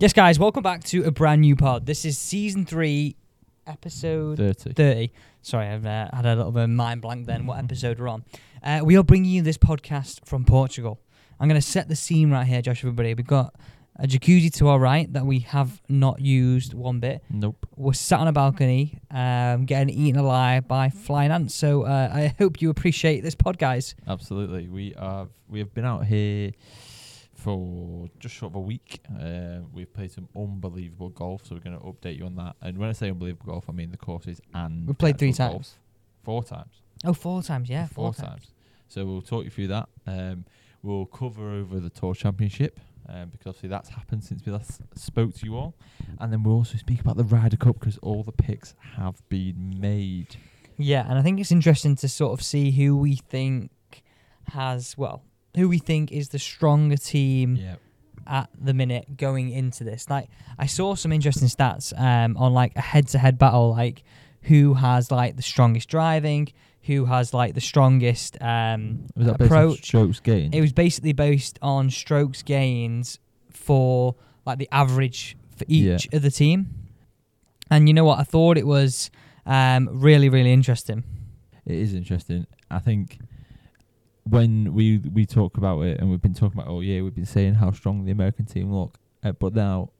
Yes, guys, welcome back to a brand new pod. This is season three, episode 30. 30. Sorry, I've uh, had a little bit of mind blank then what episode we're on. Uh, we are bringing you this podcast from Portugal. I'm going to set the scene right here, Josh, everybody. We've got a jacuzzi to our right that we have not used one bit. Nope. We're sat on a balcony, um, getting eaten alive by flying ants. So uh, I hope you appreciate this pod, guys. Absolutely. We have we have been out here for just short of a week. Uh, we've played some unbelievable golf, so we're going to update you on that. And when I say unbelievable golf, I mean the courses and We've played three times. golf. Four times. Oh, four times, yeah, four, times. So we'll talk you through that. Um, we'll cover over the Tour Championship. Um, because obviously that's happened since we last spoke to you all, and then we'll also speak about the Ryder Cup because all the picks have been made. Yeah, and I think it's interesting to sort of see who we think has, well, who we think is the stronger team Yeah, at the minute going into this. Like, I saw some interesting stats um, on like a head-to-head battle, like who has like the strongest driving, who has like the strongest um, was that approach. strokes gained? It was basically based on strokes gains for like the average for Yeah. each of the team. And you know what? I thought it was um, really, really interesting. It is interesting. I think when we we talk about it, and we've been talking about it all year, we've been saying how strong the American team look. Uh, but now,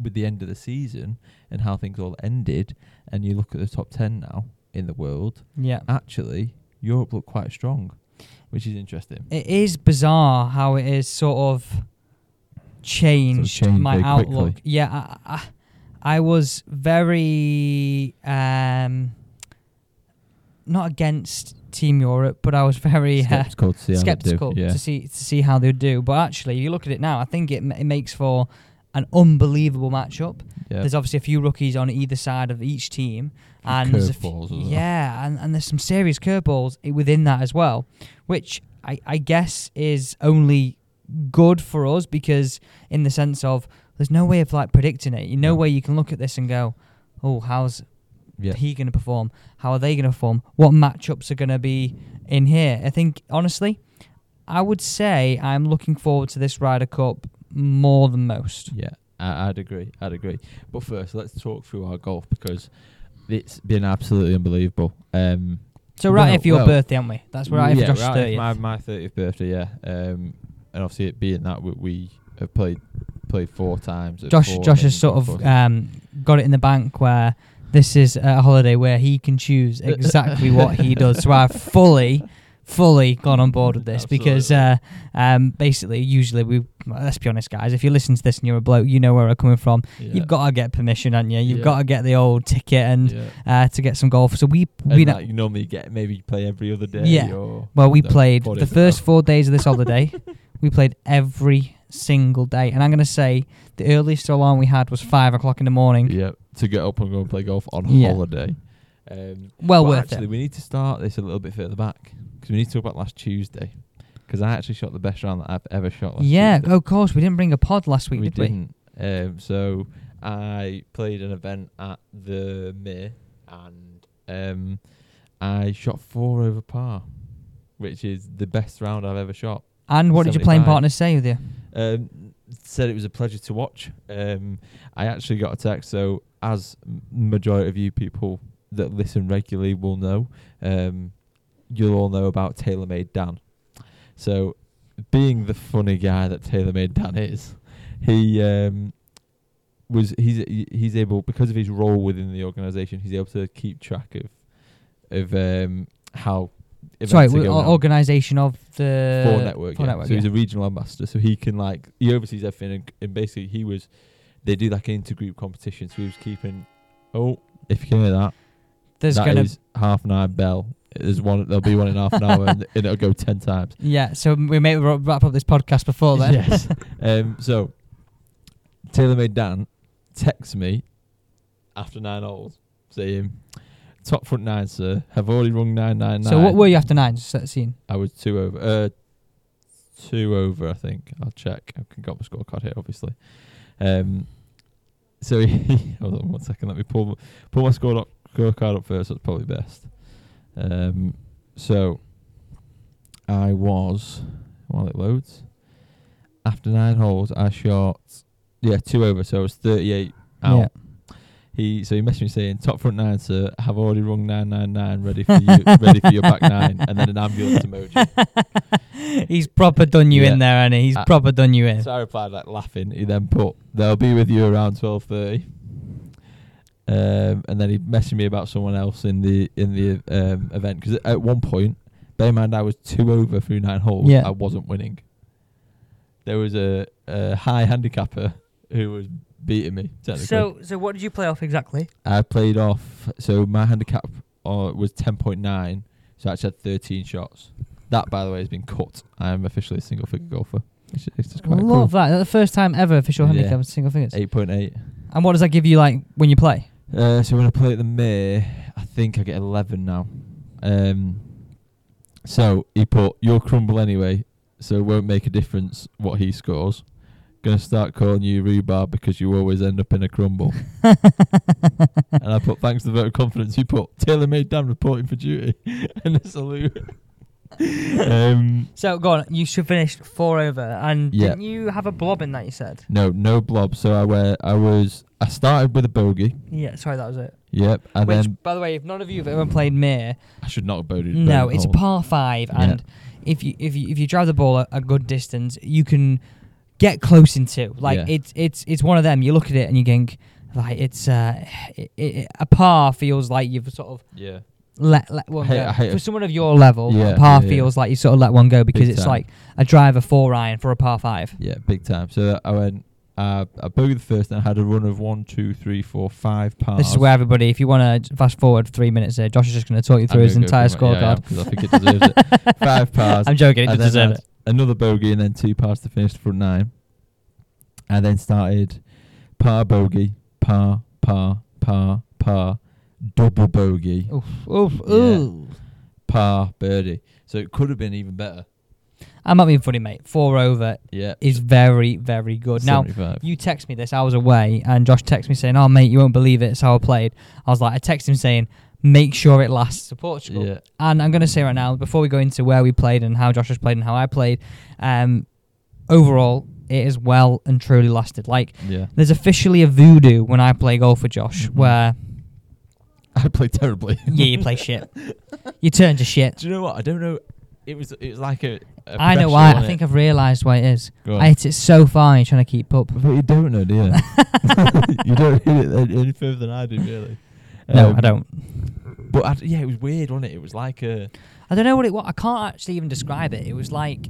with the end of the season and how things all ended, and you look at the top ten now in the world, Yeah. actually Europe looked quite strong, which is interesting. It is bizarre how it is sort of changed, changed my outlook. quickly. Yeah, I, I, I was very um, not against Team Europe, but I was very uh, Skeptical to see how they skeptical Yeah, to see to see how they would do. But actually, you look at it now, I think it, it makes for an unbelievable matchup. yeah. There's obviously a few rookies on either side of each team, and there's a few- curveballs yeah, and, and there's some serious curveballs within that as well, which I, I guess is only good for us because in the sense of there's no way of like predicting it. You No. way you can look at this and go, oh, how's yeah. he going to perform? How are they going to perform? What matchups are going to be in here? I think honestly, I would say I'm looking forward to this Ryder Cup more than most. Yeah, I, I'd agree. I'd agree. But first, let's talk through our golf because it's been absolutely unbelievable. Um, So right Well, after your well, birthday, aren't we? That's right after yeah, Josh's right 30th. My my thirtieth birthday, yeah. Um, and obviously it being that we, we have played played four times. Josh four Josh has sort of um, got it in the bank where this is a holiday where he can choose exactly what he does. So I've fully, fully gone on board with this because uh, um, basically, usually we let's be honest, guys. If you listen to this and you're a bloke, you know where I'm coming from. yeah. You've got to get permission, haven't you? You've Yeah. got to get the old ticket and yeah. uh, to get some golf. So we we you normally get maybe play every other day. Yeah. Or well we no, played the days in a first four days of this holiday. we played every single day, and I'm gonna say the earliest alarm we had was five o'clock in the morning. Yeah, to get up and go and play golf on Yeah. holiday. Um, Well but worth actually, it. we need to start this a little bit further back because we need to talk about last Tuesday. Because I actually shot the best round that I've ever shot. Last Yeah, Tuesday. of course. We didn't bring a pod last week, we did we? didn't. Um, so I played an event at the Mere and um, I shot four over par, which is the best round I've ever shot. And what did your playing 75. partners say with you? Um, said it was a pleasure to watch. Um, I actually got a text. So as m- majority of you people that listen regularly will know, um, you'll all know about TaylorMade Dan. So being the funny guy that TaylorMade Dan is, he um, was he's he's able because of his role within the organisation, he's able to keep track of of um, how. Sorry, events are w- going on. organisation of the Four network, Four yeah. network. so he's a regional ambassador, so he can like he oversees everything, and, and basically he was they do like an intergroup competition, so he was keeping. Oh, if you can hear that, There's that gonna is half an hour bell. There's one. There'll be one in half an hour, and, and it'll go ten times. yeah. So we may wrap up this podcast before then. Yes. um. So, TaylorMade Dan texts me after nine holes saying, "Top front nine, sir. Have already rung nine nine nine. so what were you after nine? Just set the scene. I was two over. Uh, two over, I think. I'll check. I've got my scorecard here, obviously. Um, so he, hold on one second. Let me pull pull my score up, scorecard up first. That's probably best. Um, so I was while it loads. After nine holes, I shot yeah, two over. So I was 38 out. He so he messaged me saying, "Top front nine, sir. Have already rung nine nine nine, ready for you, ready for your back nine, and then an ambulance emoji." He's proper done you Yeah. in there, and he's Uh, proper done you in. So I replied like laughing. He then put, "They'll be with you around twelve 30. Um, and then he messaged me about someone else in the in the um, event because at one point, bear in mind I was two over through nine holes. Yeah. I wasn't winning. There was a, a high handicapper who was beating me. Technically, So, so what did you play off exactly? I played off. So my handicap uh, was ten point nine. So I actually had thirteen shots. That, by the way, has been cut. I am officially a single figure golfer. It's, it's just I quite love that. That's the first time ever official Yeah. handicap single fingers. Eight point eight. And what does that give you like when you play? Uh, so when I play at the May, I think I get eleven now. Um, so he put your crumble anyway, so it won't make a difference what he scores. Gonna start calling you rhubarb because you always end up in a crumble. and I put thanks to the vote of confidence. You put TaylorMade Dan reporting for duty and a salute. um, So go on. You should finish four over, and Yeah. didn't you have a blob in that? You said. no, no blob. So I were I was I started with a bogey. Yeah. Sorry, that was it. Yep, and Which, then by the way, if none of you have ever played Mere, I should not have bogeyed. no, it's a par five, Yeah. and if you if you if you drive the ball a, a good distance, you can get close into. Like Yeah. it's it's it's one of them. You look at it and you think like it's uh it, it, a par feels like you've sort of Yeah. let let one hate- go. Hate For someone of your level, Yeah, a par yeah, yeah. feels like you sort of let one go because Big it's time. like a driver four iron for a par five. Yeah, big time. So I went, uh, I bogeyed the first, and I had a run of one, two, three, four, five pars. This is where everybody, if you want to fast forward three minutes there, Josh is just going to talk you I'm through his entire through my- yeah, I am, scorecard. 'cause I think it deserves it. Five pars. I'm joking, it does deserve it. Another bogey, and then two pars to finish the front nine. And then started par bogey, par, par, par, par, double bogey, Oof, oof, Yeah. ooh. par, birdie. So it could have been even better. I'm not being funny, mate. Four over Yeah. is very, very good. Now, you text me this. I was away, and Josh texted me saying, "Oh, mate, you won't believe it. It's how I played." I was like, I texted him saying, "Make sure it lasts to Portugal." yeah. And I'm going to say right now, before we go into where we played and how Josh has played and how I played, um, overall, it has well and truly lasted. Like, Yeah. there's officially a voodoo when I play golf with Josh, Mhm. where I play terribly. yeah, you play shit, you turn to shit. Do you know what? I don't know. It was it was like a. a I know why. I innit? think I've realised why it is. I hit it so far, you're trying to keep up. But you don't know, do you? you don't hit it any- further than I do, really. No, Um, I don't. But I, yeah, it was weird, wasn't it? It was like a. I don't know what it was. I can't actually even describe it. It was like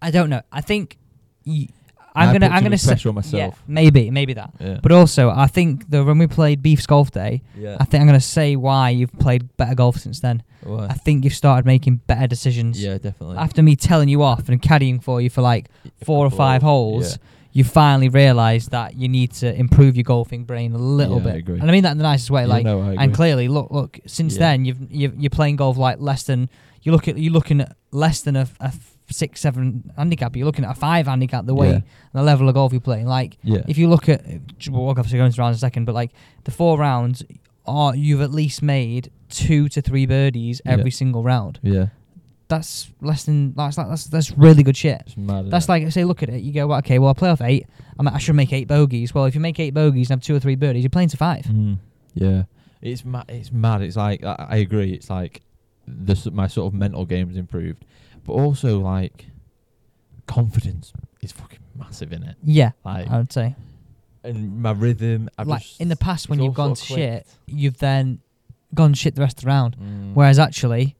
I don't know. I think y- I'm I gonna I'm gonna say on myself. Yeah, maybe maybe that. Yeah. But also, I think the when we played Beefs Golf Day, yeah. I think I'm gonna say why you've played better golf since then. Why? I think you've started making better decisions. yeah, definitely. After me telling you off and caddying for you for like four or five holes, you finally realize that you need to improve your golfing brain a little Yeah, I bit. agree. And I mean that in the nicest way. Yeah, like no, I and clearly, look, look. Since Yeah. then, you've, you've you're playing golf like less than you look at you're looking at less than a six seven handicap. You're looking at a five handicap. The way Yeah. and the level of golf you're playing. Like Yeah. if you look at, we'll obviously go into rounds in a second, but like the four rounds, are you've at least made two to three birdies Yeah. every single round. yeah. That's less than that's that's that's really good shit. It's mad. That's innit? like say, look at it. You go, well, okay, well, I play off eight. I, I should make eight bogeys. Well, if you make eight bogeys and have two or three birdies, you're playing to five. Mm, yeah. It's mad. It's mad. It's like I, I agree. It's like the my sort of mental game has improved, but also like confidence is fucking massive in it. Yeah, Like I would say. and my rhythm. I've like just, in the past when you've gone to of shit, you've then gone shit the rest of the round. Mm. Whereas actually,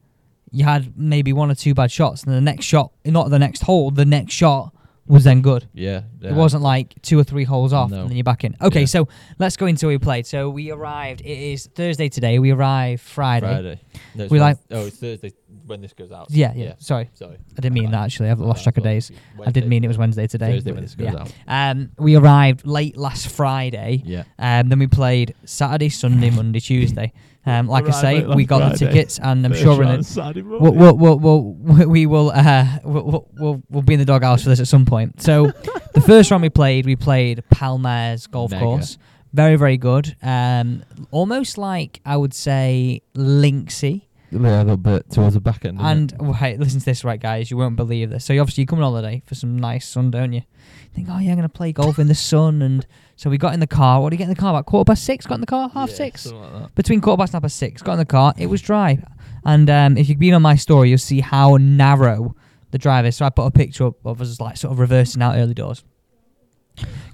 you had maybe one or two bad shots, and the next shot, not the next hole, the next shot was then good. yeah, yeah. It wasn't like two or three holes off No. and then you're back in. Okay, Yeah. so let's go into where we played. So we arrived. It is Thursday today. We arrived Friday. Friday. No, We like- oh, it's Thursday when this goes out. Yeah, yeah, Sorry, Sorry. I didn't mean that actually. I've lost track of days. I Wednesday. did mean it was Wednesday today. Thursday when this yeah. goes out. Um, we arrived late last Friday. Yeah. Um, then we played Saturday, Sunday, Monday, Tuesday. Um, like I say, late we got the tickets, and I'm First sure we're in round a, Saturday we'll, we'll, we'll, we'll, we will uh, we'll, we'll- we'll, we'll be in the doghouse for this at some point. So the first round we played, we played Palmares Golf Mega. Course. Very, very good. Um, almost like I would say Linksy. Yeah, a little bit towards the back end. And well, hey, listen to this, right, guys? You won't believe this. So obviously you come on holiday for some nice sun, don't you? you think, oh yeah, I'm gonna play golf in the sun, and so we got in the car. What do you get in the car? About quarter past six. Got in the car half six. Like Between quarter past and half past six. Got in the car. It was dry, and um, if you've been on my story, you'll see how narrow the drive is. So I put a picture up of us like sort of reversing out early doors.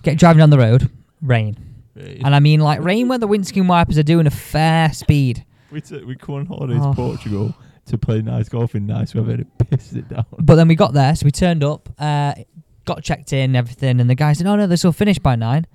Get driving down the road, rain, and I mean like rain where the windscreen wipers are doing a fair speed. We took, we come on holiday Oh. to Portugal to play nice golf in nice weather and it pissed it down. But then we got there, so we turned up, uh, got checked in, everything, and the guy said, "Oh no, this will finish by nine.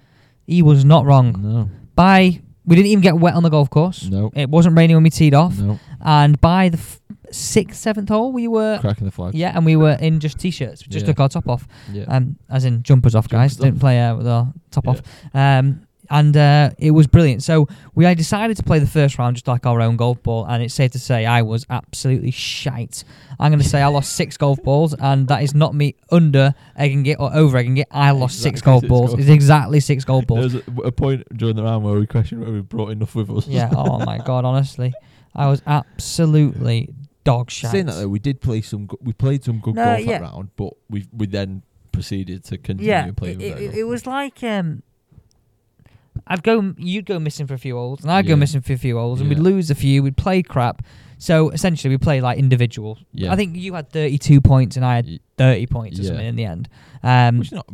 He was not wrong. No, By we didn't even get wet on the golf course. no, It wasn't raining when we teed off, no. and by the f- sixth, seventh hole, we were Cracking the flag. yeah, and we were in just t-shirts. We just Yeah. took our top off, Yeah. um, as in jumpers off, guys. Jumpers Didn't play uh, with our top off. Um, and uh, it was brilliant. So we had decided to play the first round just like our own golf ball, and it's safe to say I was absolutely shite. I'm going to say I lost six golf balls, and that is not me under egging it or over egging it. I lost six golf six balls. golf It's exactly six golf balls. There was a, a point during the round where we questioned whether we brought enough with us. yeah. Oh my god. Honestly, I was absolutely dog shit. Saying that though, we did play some. Go- we played some good No, golf yeah. that round, but we we then proceeded to continue yeah, playing. it, it, it was like um, I'd go, you'd go missing for a few holes, and I'd go Yeah. missing for a few holes, and we'd Yeah. lose a few. We'd play crap. So essentially, we play like individual. Yeah. I think you had 32 points, and I had Y- 30 points or Yeah. something in the end. Um, Which is not.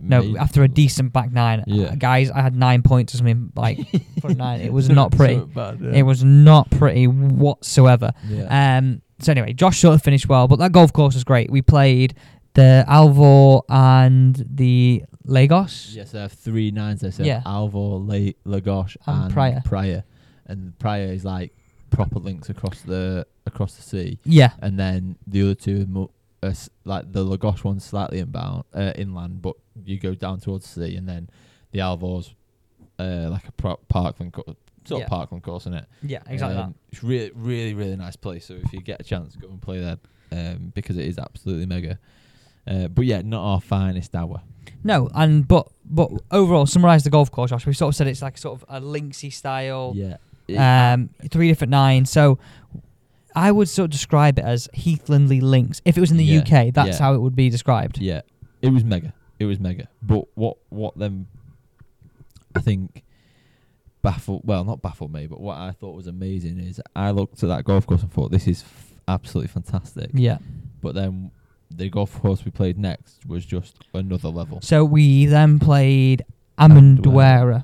no, amazing, after a decent back nine, Yeah. uh, guys, I had nine points or something like for nine. It was not pretty. So bad, yeah. It was not pretty whatsoever. Yeah. Um, so anyway, Josh sort of finished well, but that golf course was great. We played the Alvor and the Lagos. Yes, they have three nines. They said Yeah. Alvor, La- Lagos, And and, Praia. Praia, and Praia is like proper links across the across the sea, Yeah, and then the other two are mo- are s- like the Lagos one's slightly inbound uh, inland, but you go down towards the sea, and then the Alvor's uh, like a pro- parkland co- sort Yeah. of parkland course, isn't it? yeah, exactly Um, It's really, really, really nice place. So if you get a chance, go and play there um, because it is absolutely mega. Uh, but yeah, not our finest hour. No, and but but overall, summarise the golf course, Josh. We sort of said it's like sort of a linksy style. Yeah. Um, three different nines. So I would sort of describe it as Heathlandly links. If it was in the Yeah, UK, that's yeah. how it would be described. Yeah, it was mega. It was mega. But what what then? I think baffled. Well, not baffled me, but what I thought was amazing is I looked at that golf course and thought this is f- absolutely fantastic. Yeah. But then the golf course we played next was just another level. So we then played.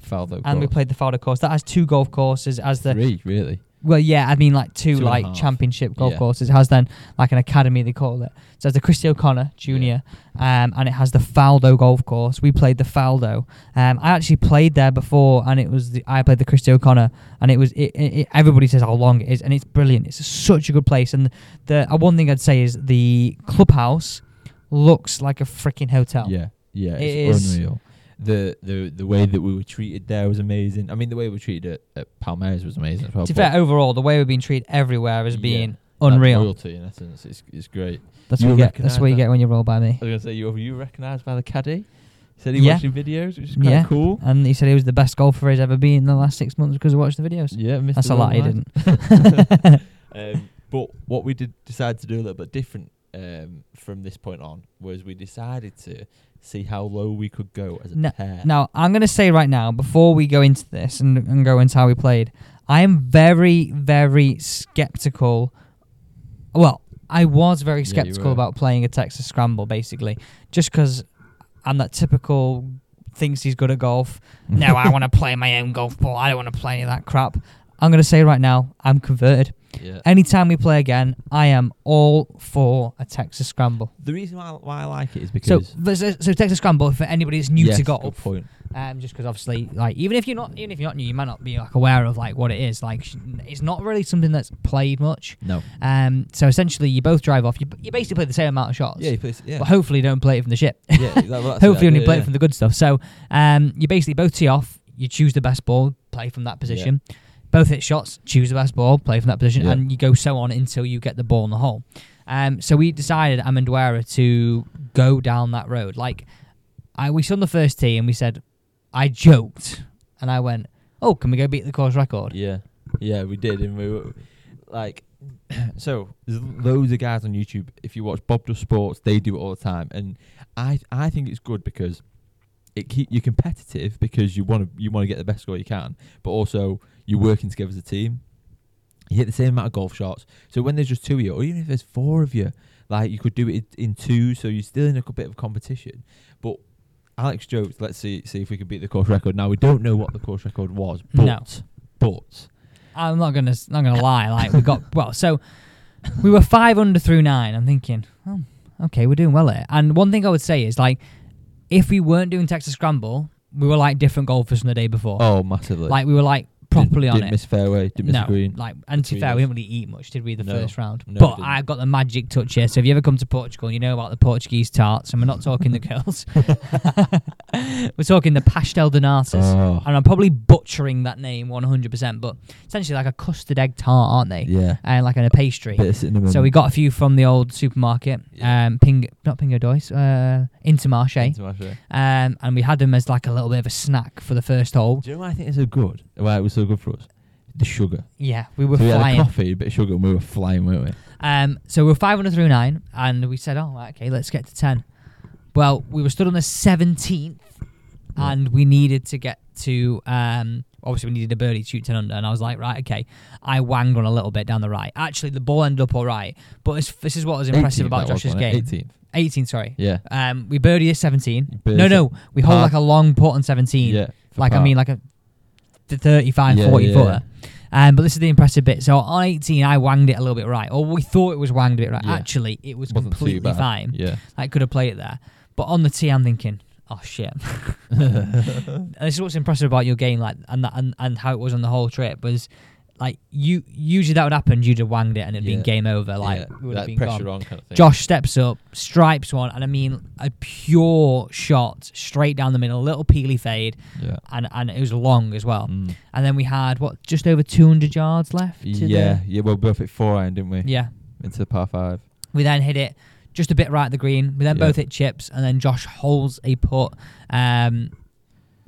Faldo And we played the Faldo course. That has two golf courses as the three really. Well, yeah, I mean like two, Two and a like half. championship golf Yeah. courses. It has then like an academy they call it. So it's the Christy O'Connor Junior, um, and it has the Faldo golf course. We played the Faldo. Um, I actually played there before, and it was the I played the Christy O'Connor, and it was it, it, it- everybody says how long it is, and it's brilliant. It's such a good place, and the uh, one thing I'd say is the clubhouse looks like a freaking hotel. Yeah, yeah, It it's is- unreal. The the the way that we were treated there was amazing. I mean, the way we were treated at, at Palmares was amazing as well. To be fair, overall, the way we've been treated everywhere as Yeah. being that unreal. loyalty in essence is is great. That's You what you get. That's what you that? get when you roll by me. I was gonna say you you recognised by the caddy. Said he Yeah. watching videos, which is quite Yeah. cool. And he said he was the best golfer he's ever been in the last six months because he watched the videos. Yeah, Mr. That's a lie, he didn't. Um, but what we did decide to do a little bit different um, from this point on was we decided to see how low we could go as a No- pair. now, I'm going to say right now, before we go into this and, and go into how we played, I am very, very skeptical. Well, I was very skeptical were. about playing a Texas Scramble, basically, just because I'm that typical thinks he's good at golf. no, I want to play my own golf ball. I don't want to play any of that crap. I'm going to say right now, I'm converted. Yeah. Anytime we play again, I am all for a Texas Scramble. The reason why, why I like it is because so, so Texas Scramble for anybody that's new Yes, to good golf, point. um, just because obviously, like, even if you're not, even if you're not new, you might not be like aware of like what it is. Like, it's not really something that's played much. No. Um, so essentially, you both drive off. You, you basically play the same amount of shots. Yeah, he plays, yeah. But hopefully, you don't play it from the ship. yeah, that- well, hopefully, you only play yeah. it from the good stuff. So, um, you basically both tee off. You choose the best ball, play from that position. Both hit shots, choose the best ball, play from that position, Yeah. and you go so on until you get the ball in the hole. Um, so we decided at to go down that road. Like, I we saw on the first tee and we said, I joked and I went, "Oh, can we go beat the course record?" Yeah, yeah, we did, and we were like, so there's loads of guys on YouTube. If you watch Bob Does Sports, they do it all the time, and I I think it's good because it keep you competitive because you want to you want to get the best score you can, but also you're working together as a team. You hit the same amount of golf shots. So when there's just two of you, or even if there's four of you, like you could do it in two, so you're still in a bit of competition. But Alex jokes, let's see see if we can beat the course record. Now we don't know what the course record was, but No. but I'm not gonna not gonna lie. Like we got well, so we were five under through nine. I'm thinking, oh, okay, we're doing well here. And one thing I would say is like, if we weren't doing Texas Scramble, we were like different golfers from the day before. oh massively. like we were like properly didn't, on didn't it. miss fairway, didn't miss no, green. like and to be fair, we didn't really eat much, did we? The No. first round, No, but. I got the magic touch here. So if you ever come to Portugal, you know about the Portuguese tarts, and we're not talking the girls. we're talking the pastel de natas. Oh, and I'm probably butchering that name 100%, but essentially like a custard egg tart, aren't they? yeah. And like in a pastry. Bit of cinnamon. So we got a few from the old supermarket, Yeah. um, Ping, not Pingo Doce, uh, Intermarché, Intermarché. um, and we had them as like a little bit of a snack for the first hole. Do you know why I think it's so good? Why it was so good for us? The sugar. Yeah, we were so we had a flying. coffee, a bit of sugar, and we were flying, weren't we? Um, so we were 500 through nine, and we said, "Oh, okay, let's get to 10." Well, we were stood on the 17th, and we needed to get to. Um, obviously, we needed a birdie to shoot 10 under, and I was like, "Right, okay." I wanged on a little bit down the right. Actually, the ball ended up all right, but this, this is what was impressive 18th about Josh's game. 18th. 18, sorry. Yeah. Um, we birdie at 17. You birdied No, no, we hold like a long putt on 17. Yeah. like I mean, like a th- 35, Yeah, 40 yeah, footer. Um, but this is the impressive bit. So on 18, I wanged it a little bit right, or we thought it was wanged a bit right. Yeah. Actually, it was Wasn't completely fine. Yeah. I could have played it there. But on the tee, I'm thinking, oh shit. this is what's impressive about your game, like, and that, and and how it was on the whole trip was. Like you, usually that would happen. You'd have wanged it and it'd Yeah. been game over. Like yeah. it would have been pressure gone. on kind of thing. Josh steps up, stripes one, and I mean a pure shot straight down the middle, a little peely fade, Yeah. and and it was long as well. Mm. And then we had what just over 200 yards left. To Yeah. Yeah. Well, we both hit four iron, didn't we? Yeah. Into the par five. We then hit it just a bit right at the green. We then Yeah. both hit chips, and then Josh holds a putt um,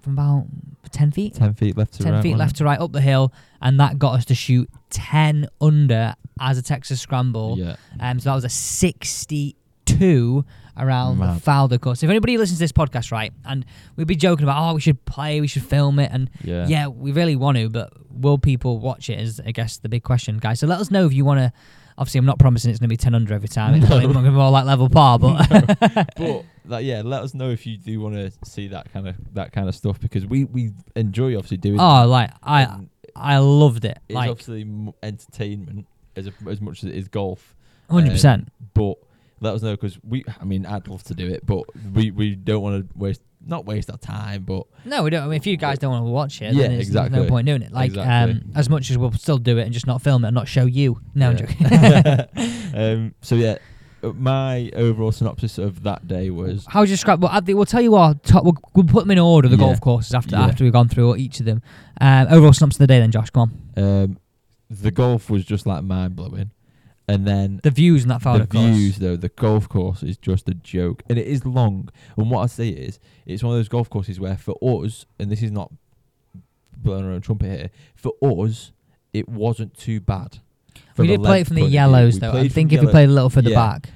from about 10 feet, Ten feet left to 10 right. feet left it? to right up the hill, and that got us to shoot 10 under as a Texas scramble. Yeah. Um, so that was a 62 around the Mad. Faldo course. If anybody listens to this podcast, right, and we'd be joking about, oh, we should play, we should film it, and Yeah. yeah, we really want to, but will people watch it? Is I guess the big question, guys. So let us know if you want to. Obviously, I'm not promising it's going to be 10 under every time. It's probably going to be more like level par, but but like, yeah, let us know if you do want to see that kind of that kind of stuff because we we enjoy obviously doing. oh, like I I loved it, it's like obviously entertainment as a, as much as it is golf. 100. percent Um, but let us know because we. I mean, I'd love to do it, but we we don't want to waste not waste our time, but No, we don't. I mean, if you guys don't want to watch it, Yeah, then there's, there's no point doing it. Like, Exactly. um, as much as we'll still do it and just not film it and not show you. No, I'm joking. Um. So yeah, my overall synopsis of that day was How would you describe? Well, think we'll tell you our top. We'll, we'll put them in order. The Yeah. golf courses after Yeah. after we've gone through each of them. Um, overall synopsis of the day, then Josh, come on. um, the golf was just like mind blowing, and then The views in that the Faldo course. views though the golf course is just a joke and it is long and what i say is it's one of those golf courses where for us and this is not blowing our own trumpet here for us it wasn't too bad We a did play it length from the point of view. yellows We though. I played from think if we yellow- played a little further Yeah. back,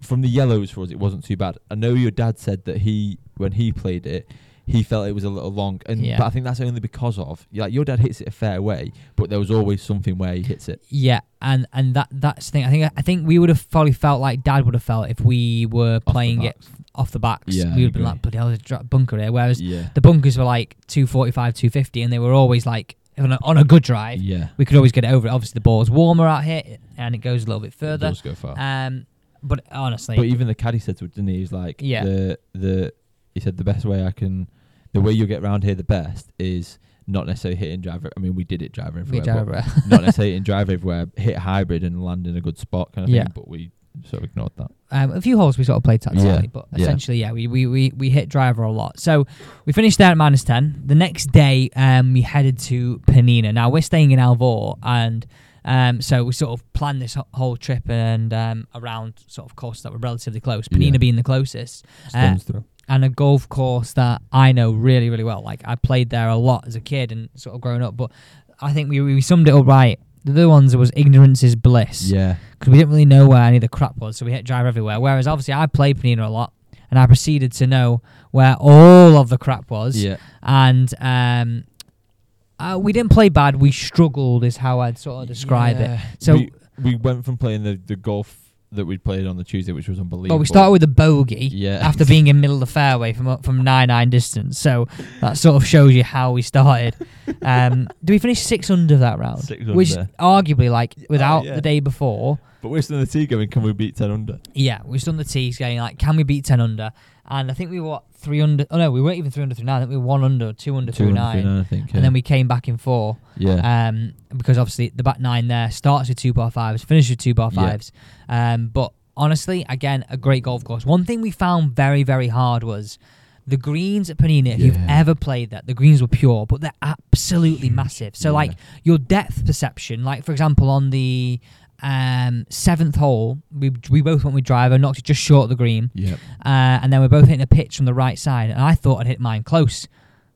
from the yellows for us it wasn't too bad i know your dad said that he when he played it he felt it was a little long and Yeah. but i think that's only because of like your dad hits it a fair way but there was always something where he hits it yeah, and and that that's the thing. I think I think we would have probably felt like Dad would have felt if we were the playing it off the backs. Yeah, we would have been like, bloody hell, there's bunker here. Whereas yeah the bunkers were like 245, 250, and they were always like on a, on a good drive. yeah We could always get it over it. Obviously, the ball's warmer out here, and it goes a little bit it further. does go far Um, but honestly, But even the caddy said to it, didn't he? He's like, Yeah. the the he said the best way I can, the way you'll get round here the best is not necessarily hitting driver. I mean, we did it driver everywhere, drive but not necessarily hitting driver everywhere. Hit hybrid and land in a good spot kind of Yeah. thing. But we sort of ignored that. um, a few holes we sort of played tactically, Yeah, but essentially, yeah, we, we, we, we hit driver a lot. So we finished there at minus 10. The next day, um, we headed to Penina. Now, we're staying in Alvor, and um, so we sort of planned this whole trip and um, around sort of courses that were relatively close, Penina Yeah. being the closest, Uh. And a golf course that I know really, really well. Like, I played there a lot as a kid and sort of growing up, but I think we, we summed it up right The other ones was ignorance is bliss Yeah. because we didn't really know where any of the crap was, so we hit drive everywhere. Whereas obviously I played Penina a lot, and I proceeded to know where all of the crap was, Yeah. and um, uh, we didn't play bad. We struggled, is how I'd sort of describe it. So- we, we went from playing the, the golf that we'd played on the Tuesday, which was unbelievable. But we started with a bogey Yeah. after being in middle of the fairway from from nine nine distance. So that sort of shows you how we started. Um, do we finish six under that round? Six Which arguably, like without yeah. the day before, But we're still in the tee going, can we beat 10 under? yeah, we're still on the tees going like, can we beat ten under? And I think we were what three under. Oh no, we weren't even three under through nine. I think we were one under, two under Two through under, nine, three, nine, I think. Yeah. and then we came back in four. yeah. um, because obviously the back nine there starts with two par fives, finishes with two par Yeah. fives. Um, but honestly, again, a great golf course. One thing we found very, very hard was the greens at Penina. If you've ever played that, the greens were pure, but they're absolutely massive. So Yeah. like your depth perception, like for example on the um, seventh hole, we we both went with driver, knocked it just short of the green, yeah. uh, and then we're both hitting a pitch from the right side, and I thought I'd hit mine close.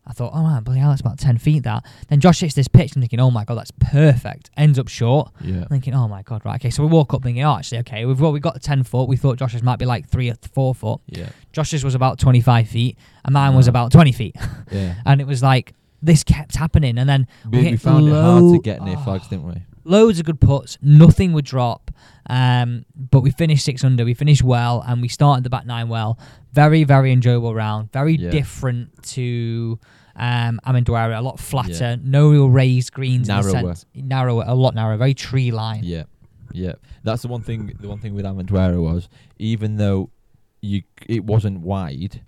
I thought, oh man, bloody hell, that's about ten feet. That. Then Josh hits this pitch, and thinking, oh my god, that's perfect. Ends up short. Yeah. Thinking, oh my god, right, okay. So we walk up thinking, oh, actually, okay, we've well, we got ten foot. We thought Josh's might be like three or four foot. Yeah. Josh's was about twenty five feet, and mine was about twenty feet. Yeah. and it was like this kept happening, and then We, We we found it hard to get near oh. flags, didn't we? Loads of good putts. Nothing would drop. Um, but we finished six under. We finished well, and we started the back nine well. Very, very enjoyable round. Very Yeah. different to um, Amendoira. A lot flatter. No real raised greens. Narrower. sense, narrower. A lot narrower. Very tree line. Yeah. Yeah. That's the one thing. The one thing with Amendoira was, even though you it wasn't wide,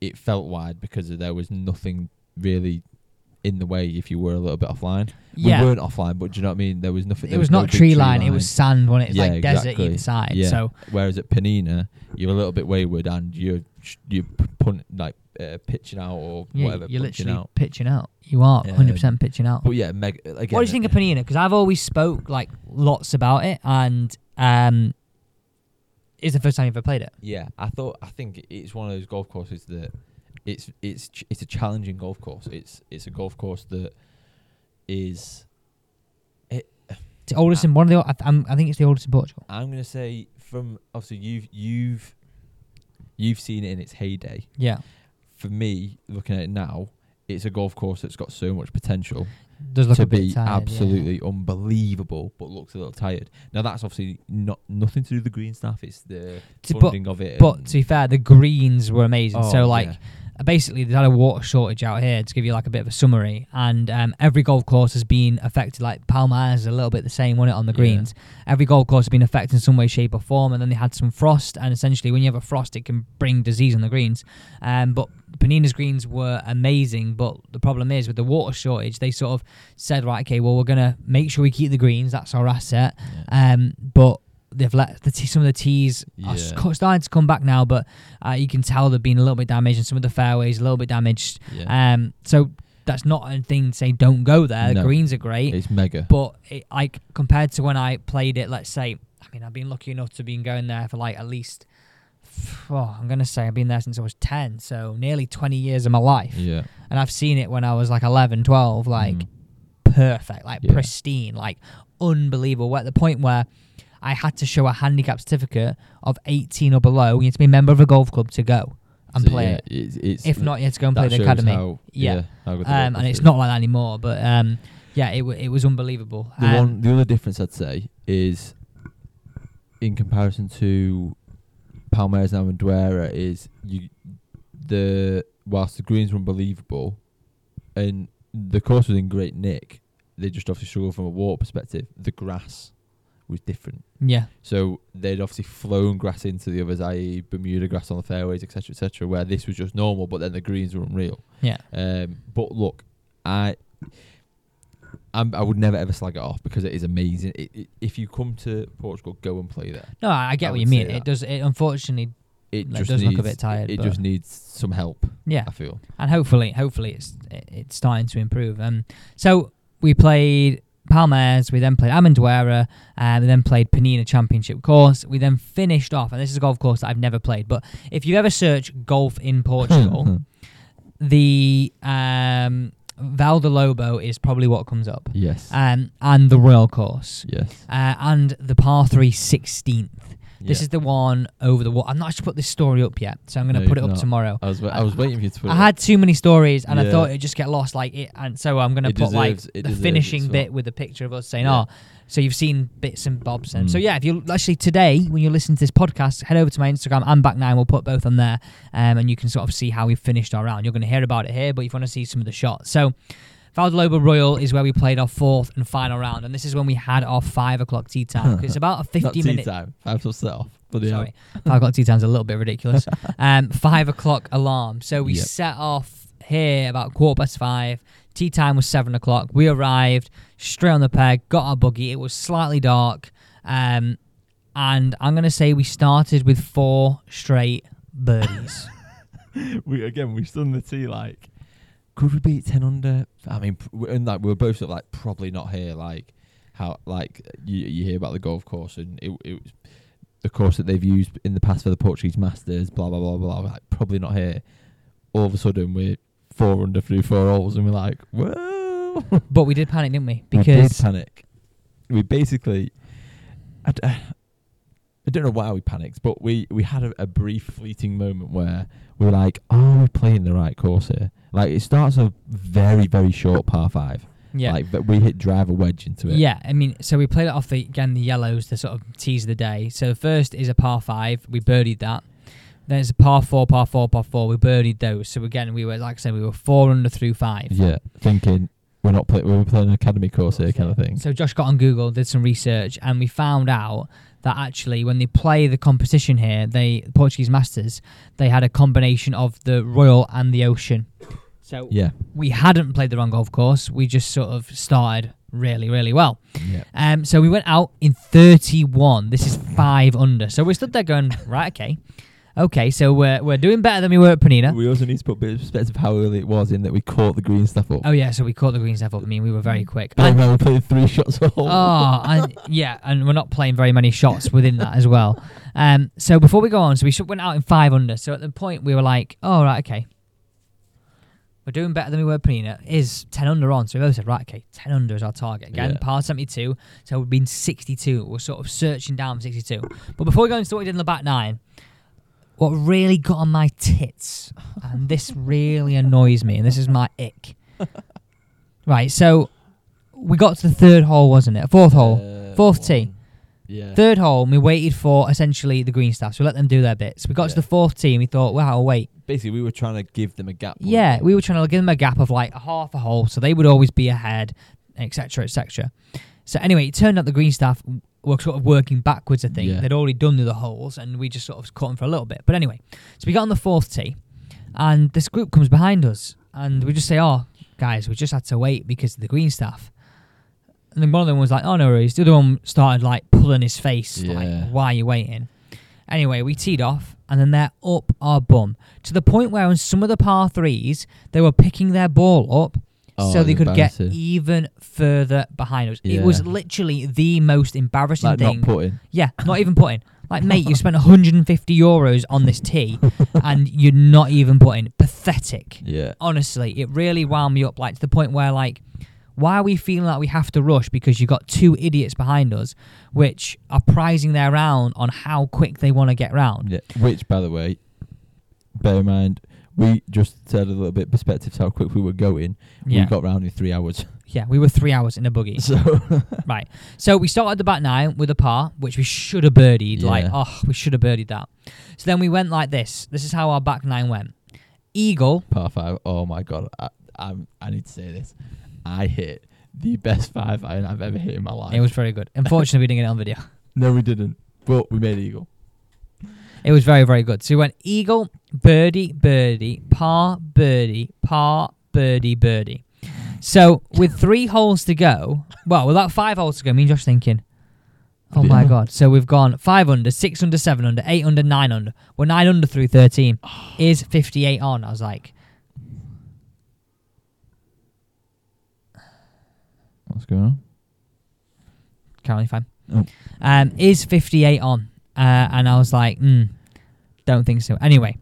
it felt wide because there was nothing really in the way if you were a little bit offline. Yeah. We weren't offline, but do you know what I mean? There was nothing. it there was, no not big tree line, It was sand. When it? It's Yeah, like desert exactly. either side. Yeah. So Whereas at Penina, you're a little bit wayward and you're you punt like uh, pitching out or yeah, whatever. you're literally out. pitching out. You are 100 percent pitching out. But yeah, meg- again. what do you think of Penina? Because I've always spoke like lots about it, and um, it's the first time you've ever played it. Yeah, I thought I think it's one of those golf courses that it's it's ch- it's a challenging golf course. It's it's a golf course that is It's the oldest in one of the. I, I'm, I think it's the oldest in Portugal. I'm gonna say from obviously you've you've you've seen it in its heyday. Yeah, For me, looking at it now, it's a golf course that's got so much potential does look to a bit be tired, yeah. absolutely unbelievable, but looks a little tired. Now that's obviously not nothing to do with the green stuff. It's the To- but- of it. But to be fair, the greens were amazing. Oh, so like, yeah. Basically, they had a water shortage out here. To give you like a bit of a summary, and um, every golf course has been affected. Like Palmares is a little bit the same, wasn't it, on the Yeah. greens? Every golf course has been affected in some way, shape, or form. And then they had some frost, and essentially, when you have a frost, it can bring disease on the greens. Um, but Penina's greens were amazing, but the problem is with the water shortage, they sort of said, right, okay, well, we're gonna make sure we keep the greens. That's our asset. Yeah. Um, but they've let the t- some of the tees are Yeah. co- starting to come back now, but uh, you can tell they've been a little bit damaged, and some of the fairways a little bit damaged. yeah. Um, so that's not a thing to say don't go there. The greens are great, it's mega. but it, like compared to when I played it, let's say, I mean, I've been lucky enough to been going there for like at least. Oh, I'm gonna say I've been there since I was 10, so nearly 20 years of my life. yeah. And I've seen it when I was like 11, 12, like Mm. perfect, like Yeah. pristine, like unbelievable. At the point where I had to show a handicap certificate of 18 or below, you have to be a member of a golf club to go and So, play yeah, it. It's, it's If not, you had to go and play the academy. How, Yeah. the um, and it's not like that anymore. But um, yeah, it, w- it was unbelievable. The Um, one, the other difference I'd say is, in comparison to Palmares and Amendoira, is you the whilst the greens were unbelievable, and the course was in great nick, they just obviously struggled from a water perspective. The grass was different. yeah, So they'd obviously flown grass into the others, i.e., Bermuda grass on the fairways, etc., etc., where this was just normal, but then the greens were unreal. yeah, Um, but look, I I'm, I would never ever slag it off because it is amazing. It, it, if you come to Portugal, go and play there. no, I, I get I what you mean. It does. It unfortunately, It just does needs, look a bit tired, It, just needs some help. yeah, I feel. and hopefully, hopefully it's it, it's starting to improve. Um, so we played Palmares, we then played Amendoira, and we then played Penina Championship course. We then finished off, and this is a golf course that I've never played. But if you ever search golf in Portugal, the um Lobo is probably what comes up. Yes. Um, and the Royal Course. yes. Uh, and the par 3 16th. This Yeah. is the one over the wall. I'm not actually put this story up yet, so I'm going to No, put it up not. tomorrow. I was wa- I was waiting for you to put. I it had too many stories, and I Yeah. thought it'd just get lost. Like it, and so I'm going to It put like deserves- it the deserves finishing its bit with a picture of us saying, Yeah. "Oh, so you've seen bits and bobs." And so Mm. yeah, if you actually today when you listen to this podcast, head over to my Instagram and back nine. We'll put both on there, um, and you can sort of see how we finished our round. You're going to hear about it here, but if you want to see some of the shots, so. Val do Lobo Royal is where we played our fourth and final round, and this is when we had our five o'clock tea time. it's about a fifty minute. time. Five till set off. Bloody. Sorry, five o'clock tee time's a little bit ridiculous. Um, five o'clock alarm. So we Yep. set off here about quarter past five. Tee time was seven o'clock. We arrived straight on the peg, got our buggy. It was slightly dark, um, and I'm gonna say we started with four straight birdies. we again we stood the tea like could we beat 10 under i mean and like we were both sort of like probably not here like how like you, you hear about the golf course and it, it was the course that they've used in the past for the portuguese masters blah blah blah blah like probably not here all of a sudden we're four under through four holes and we're like whoa but we did panic, didn't we? Because we panic we basically I, d- I don't know why we panicked, but we, we had a, a brief fleeting moment where we were like, "Are we playing the right course here?" Like it starts a very very short par five. yeah, Like but we hit driver wedge into it. Yeah, I mean, so we played it off the again the yellows, the sort of tees of the day. So first is a par five, we birdied that. Then it's a par four, par four, par four. We birdied those. So again, we were like I said, we were four under through five. Yeah, thinking we're not play- we're playing an academy course here, kind of thing. So Josh got on Google, did some research, and we found out that actually when they play the competition here, they the Portuguese Masters, they had a combination of the Royal and the Ocean. So Yeah, we hadn't played the wrong golf course. We just sort of started really, really well. yeah. Um, so we went out in 31. This is five under. So we stood there going, right, okay. Okay, so we're, we're doing better than we were at Penina. We also need to put a bit of perspective how early it was in that we caught the green stuff up. Oh, yeah, so we caught the green stuff up. I mean, we were very quick. But And- we played three shots oh, and yeah, and we're not playing very many shots within that as well. Um, so before we go on, so we went out in five under. So at the point we were like, oh, right, okay. We're doing better than we were at Penina. Is 10 under on. So we both said, right, okay, 10 under is our target. Again, Yeah. par 72. So we've been 62. We're sort of searching down 62. But before we go into what we did in the back nine, what really got on my tits, and this really annoys me, and this is my ick. right, so we got to the third hole, wasn't it? Fourth hole. Uh, Fourth one. tee. Yeah. Third hole, we waited for essentially the green staff. So we let them do their bits. We got to Yeah. the fourth tee and we thought, wow, I'll wait. Basically, we were trying to give them a gap. weren't Yeah, we were trying to give them a gap of like a half a hole, so they would always be ahead, etc., etc. So anyway, it turned out the green staff were sort of working backwards. I think Yeah. they'd already done the holes, and we just sort of caught them for a little bit. But anyway, so we got on the fourth tee, and this group comes behind us, and we just say, "Oh, guys, we just had to wait because of the green staff." And then one of them was like, "Oh no worries." The other one started like pulling his face, Yeah. like, "Why are you waiting?" Anyway, we teed off, and then they're up our bum to the point where on some of the par threes they were picking their ball up Oh, so they could get even further behind us. It was literally the most embarrassing Like thing. not putting. yeah, not even putting. Like, mate, you spent 150 euros on this tee, and you're not even putting. Pathetic. Yeah. Honestly, it really wound me up. Like to the point where, like, why are we feeling like we have to rush because you've got two idiots behind us, which are prizing their round on how quick they want to get round. Yeah. Which, by the way, bear in mind, we just said a little bit perspective to how quick we were going. Yeah, We got round in three hours. yeah, we were three hours in a buggy. So Right. So we started the back nine with a par, which we should have birdied. Like, oh, we should have birdied that. So then we went like this. This is how our back nine went. Eagle. par five. Oh my god, I, I'm, I need to say this. I hit the best five iron I've ever hit in my life. It was very good. Unfortunately, we didn't get it on video. no, we didn't. But we made eagle. It was very, very good. So we went eagle, birdie, birdie, par, birdie, par, birdie, birdie. So with three holes to go, well, without five holes to go, me and Josh thinking, oh my god. So we've gone five under, six under, seven under, eight under, nine under. We're nine under through thirteen. Is fifty-eight on? I was like, What's going on? currently fine. Oh. Um, is 58 on? Uh, and I was like, mm, don't think so. Anyway,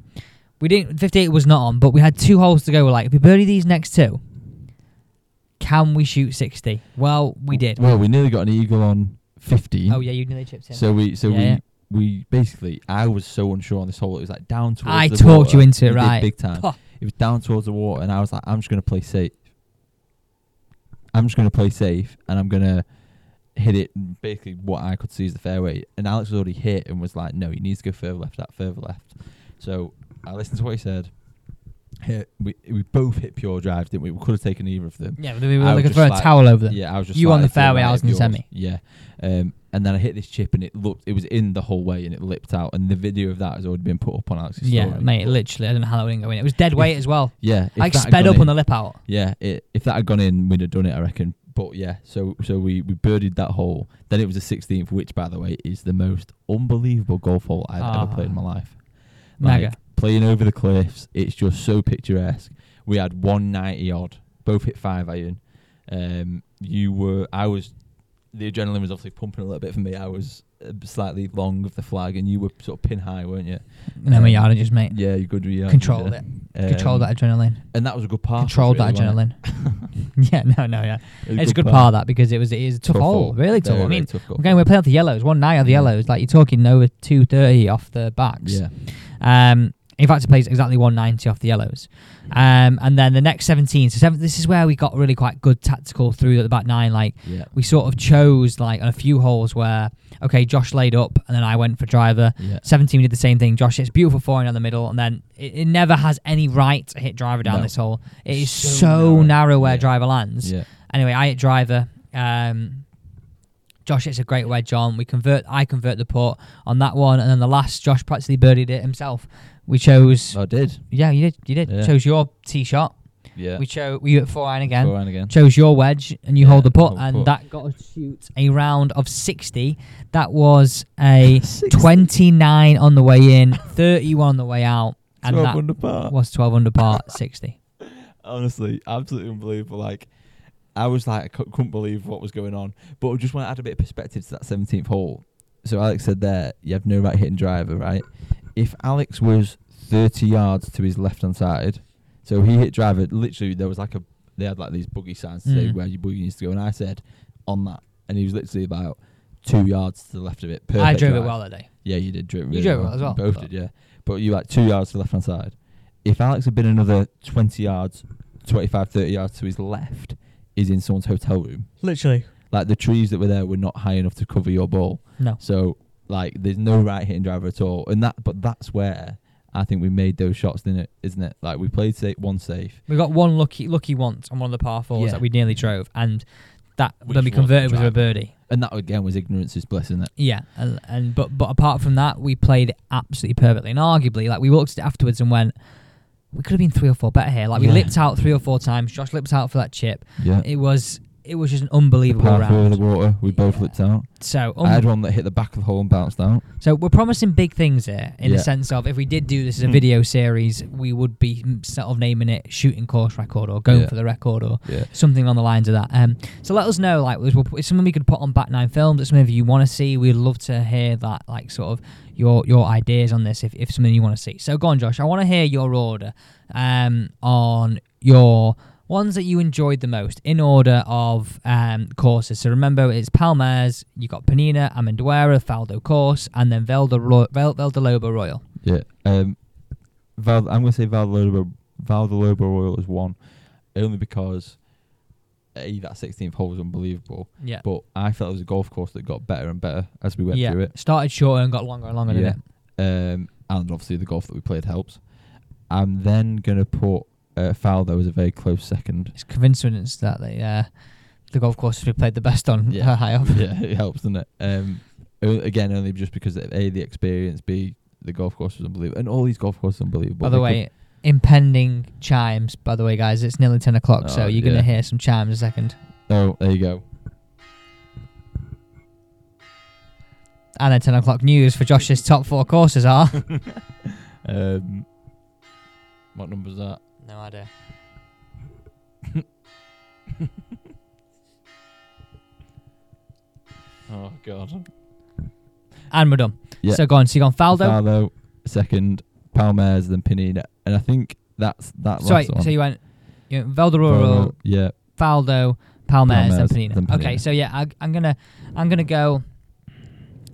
we didn't. 58 was not on, but we had two holes to go. We're like, if we birdie these next two, can we shoot 60? Well, we did. Well, we nearly got an eagle on 15. oh yeah, you nearly chipped in. So we, so Yeah, we, yeah. we basically, I was so unsure on this hole. It was like down towards. I the talked you into it, did right. big time. Huh. It was down towards the water, and I was like, I'm just gonna play safe. I'm just gonna play safe, and I'm gonna hit it basically what I could see as the fairway. And Alex was already hit and was like, no, he needs to go further left, that further left. So I listened to what he said. Hit, we we both hit pure drives, didn't we? We could have taken either of them. Yeah, but we were I looking just for a like- towel over them. Yeah, I was just You on the fairway, I was in the semi. Yeah, um, and then I hit this chip and it looked, it was in the whole way and it lipped out. And the video of that has already been put up on Alex's Yeah, story. mate, literally, I don't know how that didn't go in. It was dead weight as well. Yeah, if Like sped up on the lip out. Yeah, it, if that had gone in, we'd have done it, I reckon. But yeah, so so we we birdied that hole. Then it was the 16th, which by the way is the most unbelievable golf hole I've ever played in my Ah. life. Like, Mega. playing over the cliffs, it's just so picturesque. We had 190 odd, both hit five iron. Um, you were, I was, the adrenaline was obviously pumping a little bit for me. I was uh, slightly long of the flag, and you were sort of pin high, weren't you? No, my Um, yardage, mate. Yeah, you good. Yeah, Controlled yeah. it. Controlled Um, that adrenaline. and that was a good part. Controlled that adrenaline. yeah, no, no, yeah. It's a good part of that because it was it is a tough, hole. Really tough. Very, I mean, tough again, we're playing off the yellows. One night of the yellows. Like you're talking over 230 off the backs. Yeah. Um, in fact, it plays exactly 190 off the yellows. Um, and then the next 17. So seven, this is where we got really quite good tactical through at the back nine. Like Yeah. we sort of chose like on a few holes where okay, Josh laid up and then I went for driver. Yeah. 17 we did the same thing. Josh hits beautiful four down the middle, and then it, it never has any right to hit driver down No. this hole. It is So so, narrow. narrow. where Yeah. driver lands. Anyway, I hit driver. Um, Josh hits a great wedge on. We convert. I convert the putt on that one, and then the last, Josh practically birdied it himself. We chose. Oh, I did. Yeah, you did. You did. Yeah. Chose your tee shot. Yeah. We chose. We at four iron again. Four iron again. Chose your wedge, and you Yeah, hold the putt, hold and putt. that got us to shoot a round of sixty. That was a twenty-nine on the way in, thirty-one on the way out, and 12 that under par. was twelve under par, sixty. Honestly, absolutely unbelievable. Like, I was like, I couldn't believe what was going on. But I just want to add a bit of perspective to that 17th hole. So Alex said there, you have no right hitting driver, right? If Alex was 30 yards to his left hand side, so he hit driver, literally, there was like a, they had like these buggy signs to say Mm. where your buggy needs to go. And I said, on that. And he was literally about two yards to the left of it. Perfect I drove drive. it well that day. Yeah, you did. Drove You really drove it well. as well, both but- did, yeah. But you like two yards to the left hand side. If Alex had been another 20 yards, 25, 30 yards to his left, is in someone's hotel room. Literally. Like the trees that were there were not high enough to cover your ball. No. So like there's no right hitting driver at all. And that but that's where I think we made those shots, didn't it? Isn't it? Like we played safe, one safe. We got one lucky lucky once on one of the par fours Yeah. that we nearly drove, and that Which then we was converted the with a driver. birdie. And that again was ignorance is bliss, isn't it? Yeah, and, and but but apart from that, we played it absolutely perfectly. And arguably, like we looked at it afterwards and went, we could have been three or four better here. Like we Yeah. lipped out three or four times. Josh lipped out for that chip. Yeah. It was it was just an unbelievable par three of the water, we both Yeah. flipped out. So I had um, one that hit the back of the hole and bounced out. so we're promising big things here in the sense of if we did do this as a Hmm. video series, we would be sort of naming it shooting course record or going Yeah. for the record or Yeah. something on the lines of that. Um, so let us know, like, it's something we could put on Back Nine Films. It's something you want to see. We'd love to hear that, like, sort of your your ideas on this. If if something you want to see, so go on, Josh. I want to hear your order, um, on your ones that you enjoyed the most in order of um courses. So remember, it's Palmares. You got Penina, Amendoeira, Faldo Course, and then Velda Ro- Vel- Val do Lobo Royal. Yeah. Um, Val, I'm going to say Val do Lobo, Valdalobo Royal is one, only because a that 16th hole was unbelievable. Yeah. But I felt it was a golf course that got better and better as we went yeah. through it. Started shorter and got longer and longer, Yeah. didn't it? Um, and obviously the golf that we played helps. I'm then going to put uh, Faldo was a very close second. It's coincidence that they, uh, the golf course we played the best on Yeah. high up. yeah, it helps, doesn't it? Um, again, only just because of, a the experience, b the golf course was unbelievable, and all these golf courses are unbelievable. By the They way, impending chimes. By the way, guys, it's nearly ten o'clock, so Oh, you're gonna hear some chimes in a second. oh, there you go. And then ten o'clock news for Josh's top four courses are. Um, what number's that? No idea. Oh God. And we're done. Yeah. So go on. So you gone Faldo. Faldo second, Palmares, then Pineda, and I think that's that Sorry. last one. So you went. You went Valderoro, Faldo, yeah, Faldo, Palmares, then Palmares, Penina. then Okay, so yeah, I, I'm gonna I'm gonna go.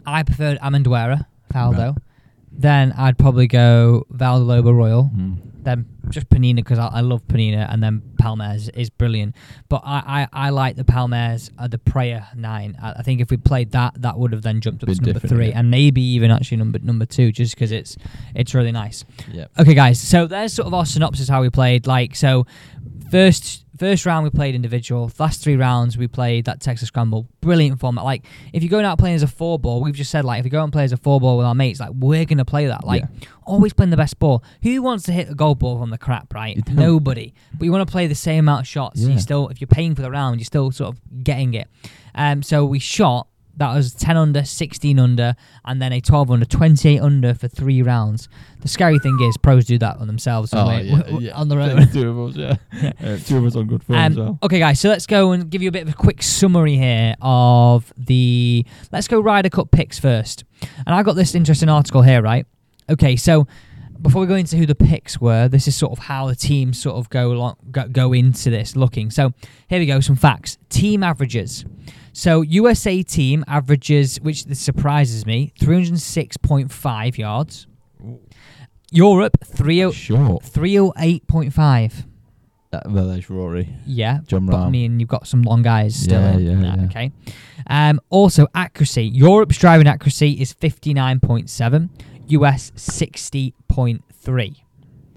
I preferred Amendoeira, Faldo. Right. Then I'd probably go Val do Lobo Royal. Mm. Then just Penina because I, I love Penina, and then Palmares is brilliant. But I, I, I like the Palmares, uh, the Praia nine. I, I think if we played that, that would have then jumped up to number three, yeah. and maybe even actually number number two, just because it's it's really nice. Yeah. Okay, guys. So there's sort of our synopsis how we played. Like so, first first round we played individual. Last three rounds we played that Texas Scramble. Brilliant format. Like if you're going out playing as a four ball, we've just said like if you go out and play as a four ball with our mates, like we're gonna play that. Like Yeah. always playing the best ball. Who wants to hit a goal ball from the crap, right? Nobody. But you want to play the same amount of shots. Yeah. you still, if you're paying for the round, you're still sort of getting it. Um, so we shot. That was 10 under, 16 under, and then a 12 under, 28 under for three rounds. The scary thing is, pros do that on themselves, Oh, yeah, W- w- yeah. on their own. two of us, yeah. Uh, two of us on good form as Um, well. okay, guys, so let's go and give you a bit of a quick summary here of the. Let's go Ryder Cup picks first. And I got this interesting article here, right? Okay, so before we go into who the picks were, this is sort of how the teams sort of go along, go, go into this looking. So here we go, some facts. Team averages. So USA team averages, which this surprises me, 306.5 yards. Europe, oh, 30, Short. 308.5. Uh, well, there's Rory. Yeah, John but I mean, you've got some long guys still Yeah, in. yeah, there, yeah. Okay. Um, also, accuracy. Europe's driving accuracy is 59.7, US 60.3.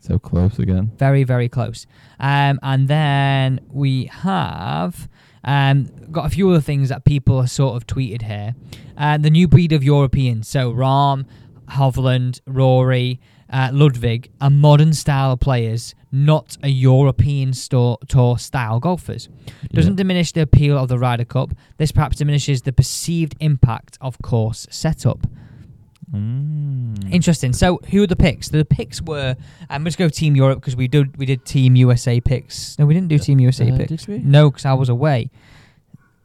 So close again. Very, very close. Um, and then we have um, got a few other things that people have sort of tweeted here. Uh, the new breed of Europeans. So Rahm, Hovland, Rory, uh, Ludwig are modern style players, not a European store, tour style golfers. Doesn't Yeah. diminish the appeal of the Ryder Cup. This perhaps diminishes the perceived impact of course setup. Mm. Interesting. So, who are the picks? The picks were. I'm just go Team Europe because we did we did Team USA picks. No, we didn't do Team USA Uh, picks. No, because I was away.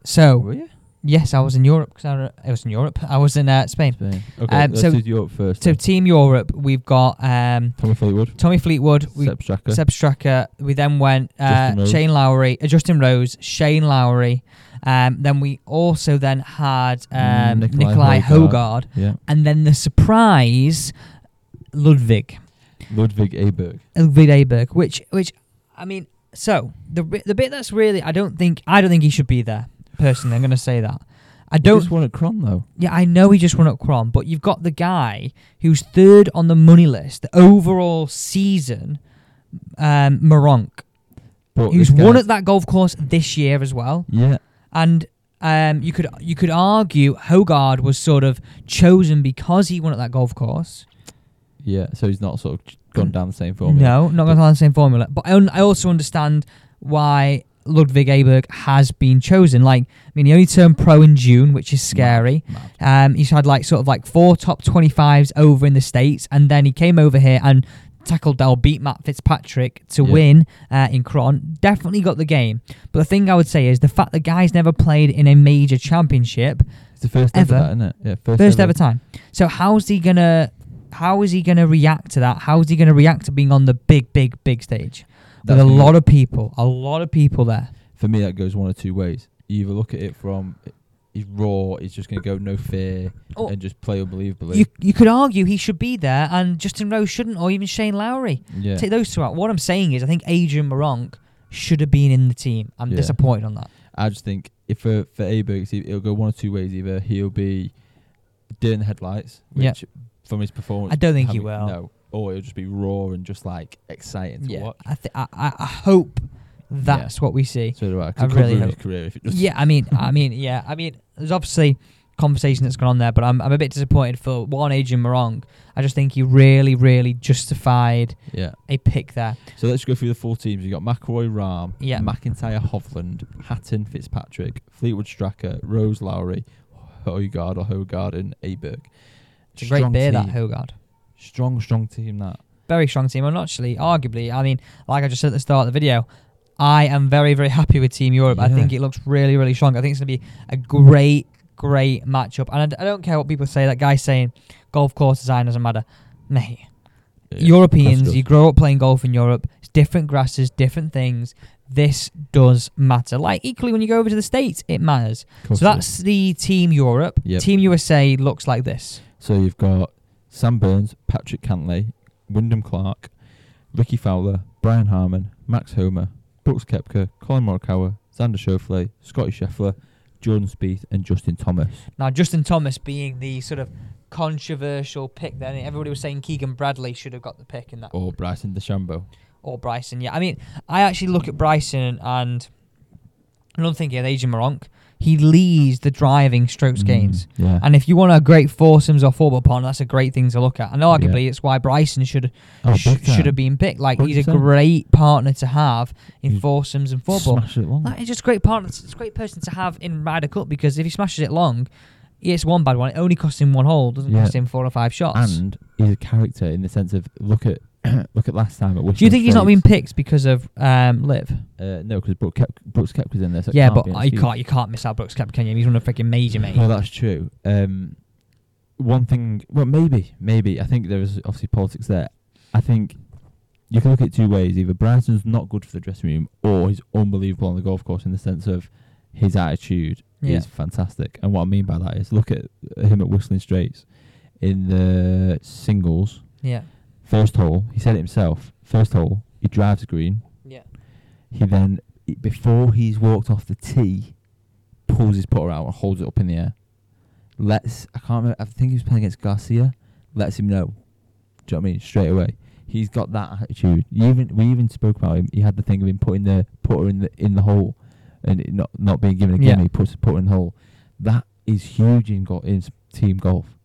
So Were you? Yes, I was in Europe because I, I was in Europe. I was in uh, Spain. Spain. Okay, Um, so- Europe first. So then. Team Europe, we've got um, Tommy Fleetwood, Tommy Fleetwood, we, Sepp Straka, Sepp Straka. We then went uh. Shane Lowry, uh, Justin Rose, Shane Lowry. Um, then we also then had um, Mm, Nicolai Nicolai. Hogard, yeah, and then the surprise Ludwig. Ludwig Aberg. Ludwig Aberg, which which I mean, so the the bit that's really I don't think I don't think he should be there. Personally, I'm going to say that. I don't. just won at Crans though. Yeah, I know he just won at Crans, but you've got the guy who's third on the money list, the overall season, um, Meronk, But who's won at that golf course this year as well. Yeah, And um, you could you could argue Hogard was sort of chosen because he won at that golf course. yeah. So he's not sort of gone down the same formula. No, not going down the same formula. But I, un- I also understand why Ludwig Aberg has been chosen. Like, I mean, he only turned pro in June, which is scary. Mad. Um, he's had like sort of like four top 25s over in the States, and then he came over here and tackled Dell, beat Matt Fitzpatrick to Yeah. win uh, in Crans. Definitely got the game. But the thing I would say is the fact that guy's never played in a major championship, It's the first Ever. ever, that, isn't it? Yeah, first, first ever time. So how's he gonna? How is he gonna react to that? How is he gonna react to being on the big, big, big stage with a lot of people, a lot of people there? For me, that goes one of two ways. You either look at it from he's raw, he's just going to go no fear Oh. and just play unbelievably. You you could argue he should be there, and Justin Rose shouldn't, or even Shane Lowry. yeah, Take those two out. What I'm saying is, I think Adrian Meronk should have been in the team. I'm Yeah. disappointed on that. I just think if for for Aberg, it'll go one of two ways. Either he'll be deer in the headlights, which Yeah. from his performance, I don't think he will. No, or it'll just be raw and just like exciting to yeah, watch. I, th- I I hope that's what we see. So do I. I really hope. career if it just Yeah, I mean, I mean, yeah, I mean, there's obviously conversation that's gone on there, but I'm I'm a bit disappointed for one Adrian Meronk. I just think he really, really justified yeah. a pick there. So let's go through the four teams. You've got McIlroy, Rahm, Yeah. McIntyre, Hovland, Hatton, Fitzpatrick, Fleetwood, Straka, Rose, Lowry, Hojgaard or Hogard, and Aberg. It's a great beer that team. Hogard. Strong, strong team. That. very strong team. And actually, arguably, I mean, like I just said at the start of the video, I am very, very happy with Team Europe. I think it looks really, really strong. I think it's going to be a great, great matchup. And I, don't care what people say. That guy saying golf course design doesn't matter. Mate, Yeah, Europeans, you grow up playing golf in Europe. It's different grasses, different things. this does matter. Like equally when you go over to the states, it matters. So that's the Team Europe. Yep. Team USA looks like this. So you've got Sam Burns, Patrick Cantlay, Wyndham Clark, Rickie Fowler, Brian Harman, Max Homer, Brooks Koepka, Collin Morikawa, Xander Schauffele, Scotty Scheffler, Jordan Spieth, and Justin Thomas. Now Justin Thomas being the sort of controversial pick. Then everybody was saying Keegan Bradley should have got the pick in that, Or Bryson DeChambeau. or Bryson. Yeah, I mean, I actually look at Bryson and another thing here, Adrian Meronk. He leads the driving strokes gains. Mm, yeah. And if you want a great foursomes or four ball partner, that's a great thing to look at. And arguably, it's why Bryson should oh, sh- should have been picked. Like he's a 100%. great partner to have in He's foursomes and four ball. Smash it long. That is just a great partner. It's a great person to have in Ryder Cup because if he smashes it long, it's one bad one. It only costs him one hole. Doesn't Yeah. cost him four or five shots. and he's a character in the sense of look at look at last time at Whistling Do you think he's not been picked because of um, LIV? Uh, no, because Brooks, Kep- Brooks Koepka's in there. So it yeah, can't but be an you excuse. can't you can't miss out Brooks Koepka, can you? He's one of the freaking major mate. Well, that's true. Um, one thing, well, maybe, maybe. I think there is obviously politics there. I think you can look at it two ways. Either Bryson's not good for the dressing room, or he's unbelievable on the golf course in the sense of his attitude Yeah. is fantastic. And what I mean by that is, look at him at Whistling Straits in the singles Yeah, first hole. He said it himself. First hole, he drives the green. yeah. He then, before he's walked off the tee, pulls his putter out and holds it up in the air. Let's, I can't remember, I think he was playing against Garcia, lets him know. Do you know what I mean? Straight away. He's got that attitude. You even we even spoke about him. He had the thing of him putting the putter in the in the hole, and it not not being given a Yeah. gimme. He puts the putter in the hole. That is huge in go- in team golf.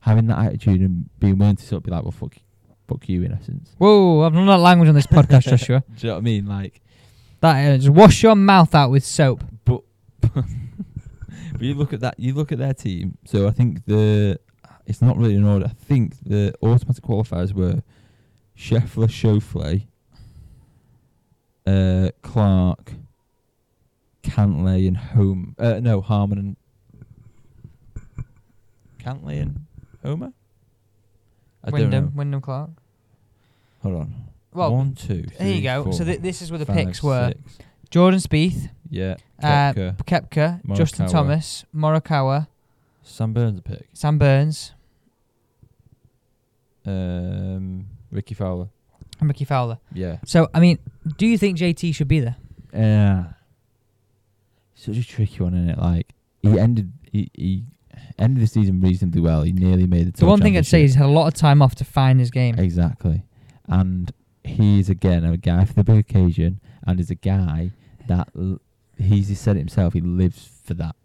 Having that attitude and being willing to sort of be like, well, fuck, fuck you, in essence. Whoa, I've not that language on this podcast, Joshua. Do you know what I mean? Like, That is, wash your mouth out with soap. but but you look at that. You look at their team. So I think the it's not really in order. I think the automatic qualifiers were Scheffler, Schauffele, uh, Clark, Cantlay, and Home. Uh, no, Harman and Cantlay and Homer. I Wyndham. Wyndham Clark. Hold on. Well, One, two. there you three, go. So th- this is where the five, picks were: six. Jordan Spieth, Yeah. uh, Koepka, Kepka, Justin Thomas, Morikawa, Sam Burns a pick. Sam Burns, Um, Rickie Fowler. and Rickie Fowler. Yeah. So, I mean, do you think JT should be there? Yeah. Such a tricky one, isn't it? Like he ended he, he ended the season reasonably well. He nearly made the. The one thing I'd say is he's had a lot of time off to find his game. exactly, and he's again a guy for the big occasion, and is a guy that l- he's he said it himself. He lives for that.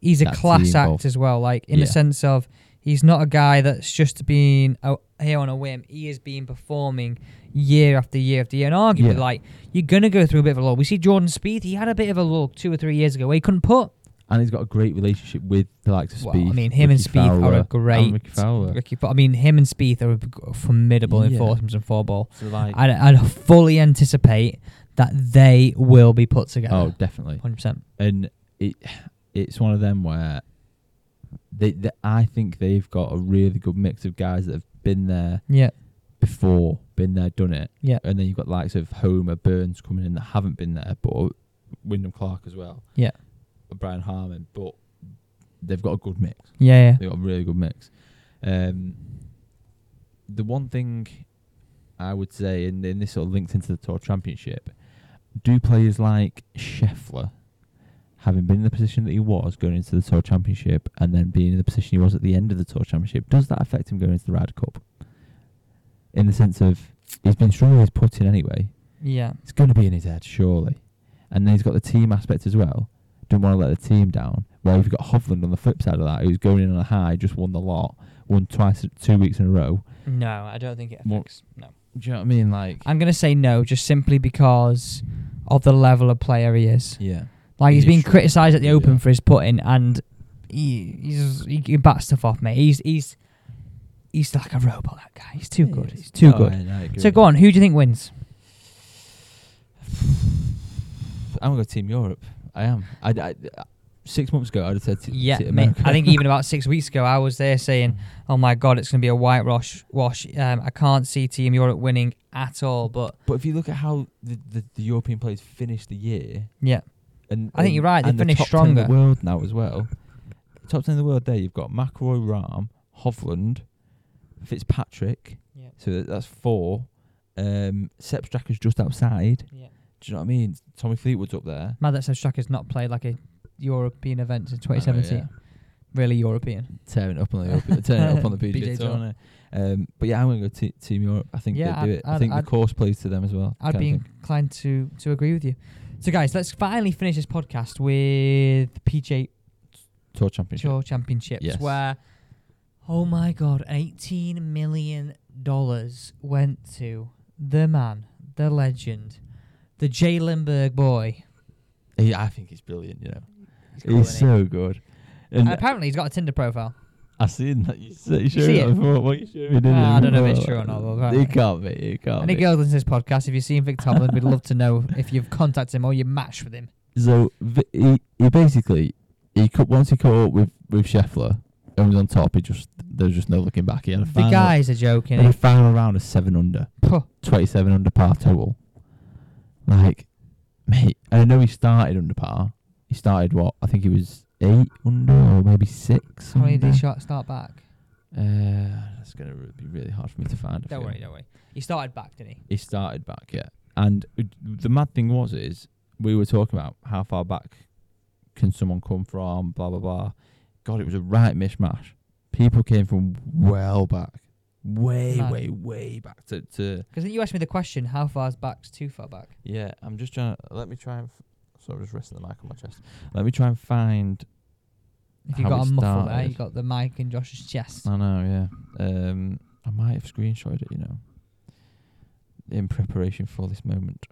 He's a class act golf. as well, like in the sense of he's not a guy that's just been here on a whim. He has been performing year after year after year, and arguably, Yeah. like you're gonna go through a bit of a lull. We see Jordan Spieth; he had a bit of a lull two or three years ago where he couldn't put. And he's got a great relationship with the likes of Well, I mean, him and Rickie Spieth are Fowler, a and great. Rickie Fowler. Rickie, I mean, him and Spieth are formidable in Yeah. foursomes and four ball. So like, I, I fully anticipate that they will be put together. oh, definitely. hundred percent. and it it's one of them where they, they I think they've got a really good mix of guys that have been there Yeah, before, been there, done it. Yeah. And then you've got the likes of Homer Burns coming in that haven't been there, but Wyndham Clark as well. Yeah. Brian Harman, but they've got a good mix. yeah, yeah. They've got a really good mix. Um, the one thing I would say, and, and this sort of linked into the Tour Championship, do players like Scheffler, having been in the position that he was going into the Tour Championship, and then being in the position he was at the end of the Tour Championship, does that affect him going into the Ryder Cup? In the sense of he's been struggling with his putting anyway. Yeah. It's going to be in his head, surely. And then he's got the team aspect as well. Don't want to let the team down. Well, we've got Hovland on the flip side of that, who's going in on a high, just won the lot, won twice, two weeks in a row. No, I don't think it What- affects. No. Do you know what I mean? Like, I'm gonna say no, just simply because of the level of player he is. yeah, Like he's He been criticised at the yeah. Open for his putting, and he he's, he can bat stuff off, mate. He's he's he's like a robot. That guy. He's too good. He's too Oh, good. Agree. So go on. Who do you think wins? I'm gonna go Team Europe. I am. I, I, six months ago, I'd have said. T- Yeah, mate. I think even about six weeks ago, I was there saying, "Oh my God, it's going to be a whitewash." Wash. Um, I can't see Team Europe winning at all. But But if you look at how the, the, the European players finished the year, yeah, and I think and- you're right, they and the finished top 10 in stronger. the world now as well. Top ten in the world. There, you've got McIlroy, Rahm, Hovland, Fitzpatrick. yeah, So that's four. Um, Sepp Straka's just outside. yeah. Do you know what I mean? Tommy Fleetwood's up there. Mad that Sepp Straka's not played like a European event in I know, 2017. yeah. Really European. Tearing it up on the Europe- tearing it up on the PGA, Tour. Um, but yeah, I'm gonna go t- Team Europe. I think Yeah, they do it. i think I'd- the course plays to them as well. I'd be inclined to to agree with you. So, guys, let's finally finish this podcast with PGA Tour Championship. Tour Championships, Yes. where, oh my God, eighteen million dollars went to the man, the legend, the J.Lindeberg boy. He, I think he's brilliant. You know, He's he's, cool, isn't he? so good. And And apparently, he's got a Tinder profile. I seen that. You, you see showed it? before. What you showed uh, me? didn't you? I don't know if it's true or not, but It can't be. It can't Any be. girls listen to this podcast, if you've seen Vic Tomlin, we'd love to know if you've contacted him or you matched with him. So he, he basically he cut, once he caught up with with Scheffler and was on top. He just there was just no looking back. He had a The final, guys are joking. he had a final round of seven under, twenty seven under par total. Like, mate, I know he started under par. He started what I think he was eight under or maybe six. How many did he shot start back? Uh, that's gonna re- be really hard for me to find. I Don't feel. worry, don't worry. He started back, didn't he? He started back, yeah. And the mad thing was, is we were talking about how far back can someone come from, blah blah blah. God, it was a right mishmash. People came from well back, way, way, way back to, to. Because you asked me the question, how far's back's too far back? Yeah, I'm just trying to let me try and. F- so I'm just resting the mic on my chest. Let me try and find. If you How got it a muffle there, started. you got the mic in Josh's chest. I know, yeah. Um, I might have screenshotted it, you know, in preparation for this moment.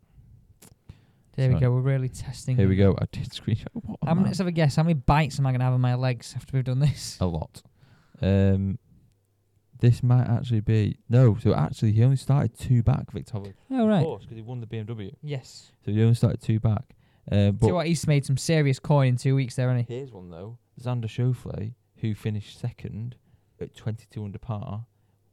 there we sorry. go. We're really testing. Here we go. I did screenshot. What a How many, man. let's have a guess. How many bites am I gonna have on my legs after we've done this? a lot. Um, this might actually be no. So actually, he only started two back, Viktor. Hovland. Oh Of right. course, because he won the BMW. Yes. So he only started two back. Uh, See but what he's made some serious coin in two weeks there, hasn't he? here's one though: Xander Schauffele, who finished second at 22 under par,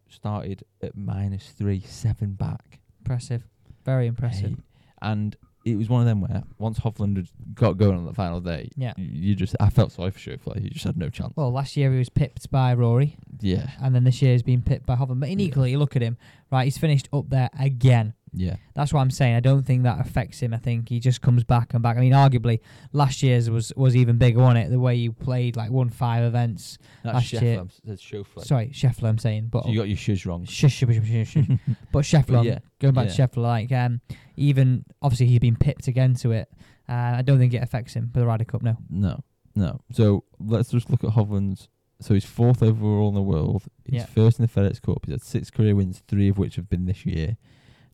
started at minus three, seven back. Impressive. Very impressive. Hey, And it was one of them where once Hovland had got going on the final day, Yeah. you, you just I felt sorry for Schauffele. He just had no chance. Well, last year he was pipped by Rory, yeah, and then this year he's been pipped by Hovland. But in Yeah. equally, you look at him, right? He's finished up there again. Yeah. That's what I'm saying. I don't think that affects him. I think he just comes back and back. I mean, arguably, last year's was was even bigger, wasn't it? The way you played, like won five events. That's Last year- That's. Sorry, Scheffler. I'm saying, but So you got your shoes wrong. shush, shush, shush, shush, shush. but Scheffler. But yeah, going back yeah. to Scheffler, like um, even obviously he's been pipped again to it. Uh, I don't think it affects him for the Ryder Cup. No. No, no. So let's just look at Hovland's. So he's fourth overall in the world. He's Yeah. first in the FedEx Cup. He's had six career wins, three of which have been this year.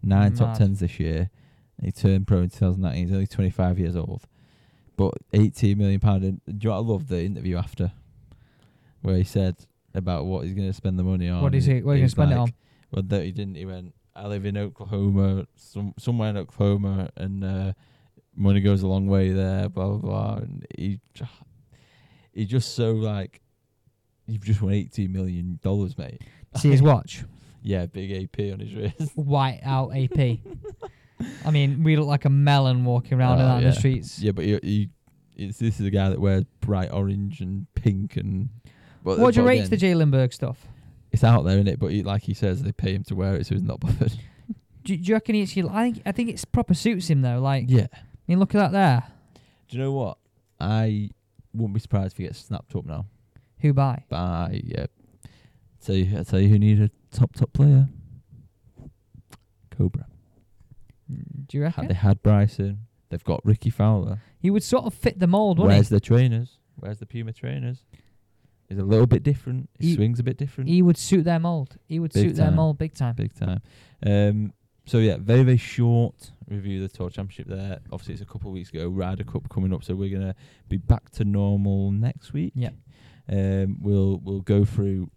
Nine top tens this year. He turned pro in 2019. He's only 25 years old. But 18 million pound. And do you know what I love the interview after, where he said about what he's going to spend the money on. What is he? What are you gonna He's spend it on? Well, that he didn't. He went. I live in Oklahoma, some somewhere in Oklahoma, and uh, money goes a long way there. Blah blah blah. And he, he just so like, you've just won eighteen million dollars, mate. See his watch, Yeah, big AP on his wrist. white out AP. I mean, we look like a melon walking around Oh, in yeah. the streets. yeah, but he, he it's, this is a guy that wears bright orange and pink and. But, what do you rate the J.Lindeberg stuff? It's out there, isn't it? But he, like he says, they pay him to wear it, so he's not bothered. Do, do you reckon he actually? I think I think it's proper suits him though. Like, yeah. I mean, look at that there. Do you know what? I wouldn't be surprised if he gets snapped up now. Who by? by yeah. You, I tell you who need a top top player. Cobra. Mm, Do you Had, reckon they had Bryson. They've got Rickie Fowler. he would sort of fit the mold, wouldn't he? Where's the trainers? Where's the Puma trainers? He's a little bit different. His He- swing's a bit different. He would suit their mold. He would Big suit their time. mold big time. Big time. Um, so yeah, very very short review of the Tour Championship there. Obviously, it's a couple of weeks ago. Ryder Cup coming up, so we're gonna be back to normal next week. Yeah. Um, we'll we'll go through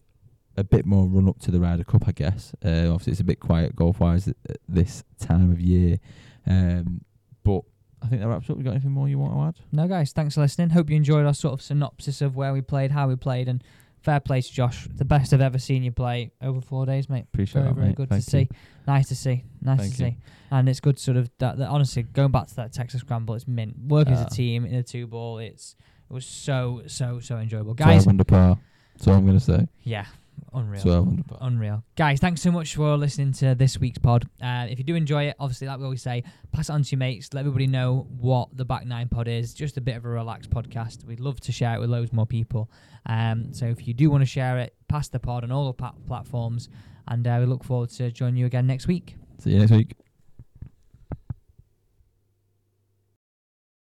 a bit more run up to the Ryder Cup, I guess. Uh, obviously, it's a bit quiet golf wise at, at this time of year, um, but I think that wraps up. You got anything more you want to add? No, guys, thanks for listening. Hope you enjoyed our sort of synopsis of where we played, how we played, and fair play to Josh. The best I've ever seen you play over four days, mate. Appreciate very, that, very mate. good Thank to you. see. Nice to see. Nice Thank to you. see. And it's good, sort of that, that. Honestly, going back to that Texas scramble, it's mint. Working as Ah. a team in a two ball, it's it was so so so enjoyable, guys. under par. That's all I'm going to say. Yeah, unreal. 12 under. Unreal. Guys, thanks so much for listening to this week's pod. Uh, if you do enjoy it, obviously, like we always say, pass it on to your mates. Let everybody know what the Back Nine pod is. Just a bit of a relaxed podcast. We'd love to share it with loads more people. Um, so if you do want to share it, pass the pod on all the pa- platforms. And uh, we look forward to joining you again next week. See you next week.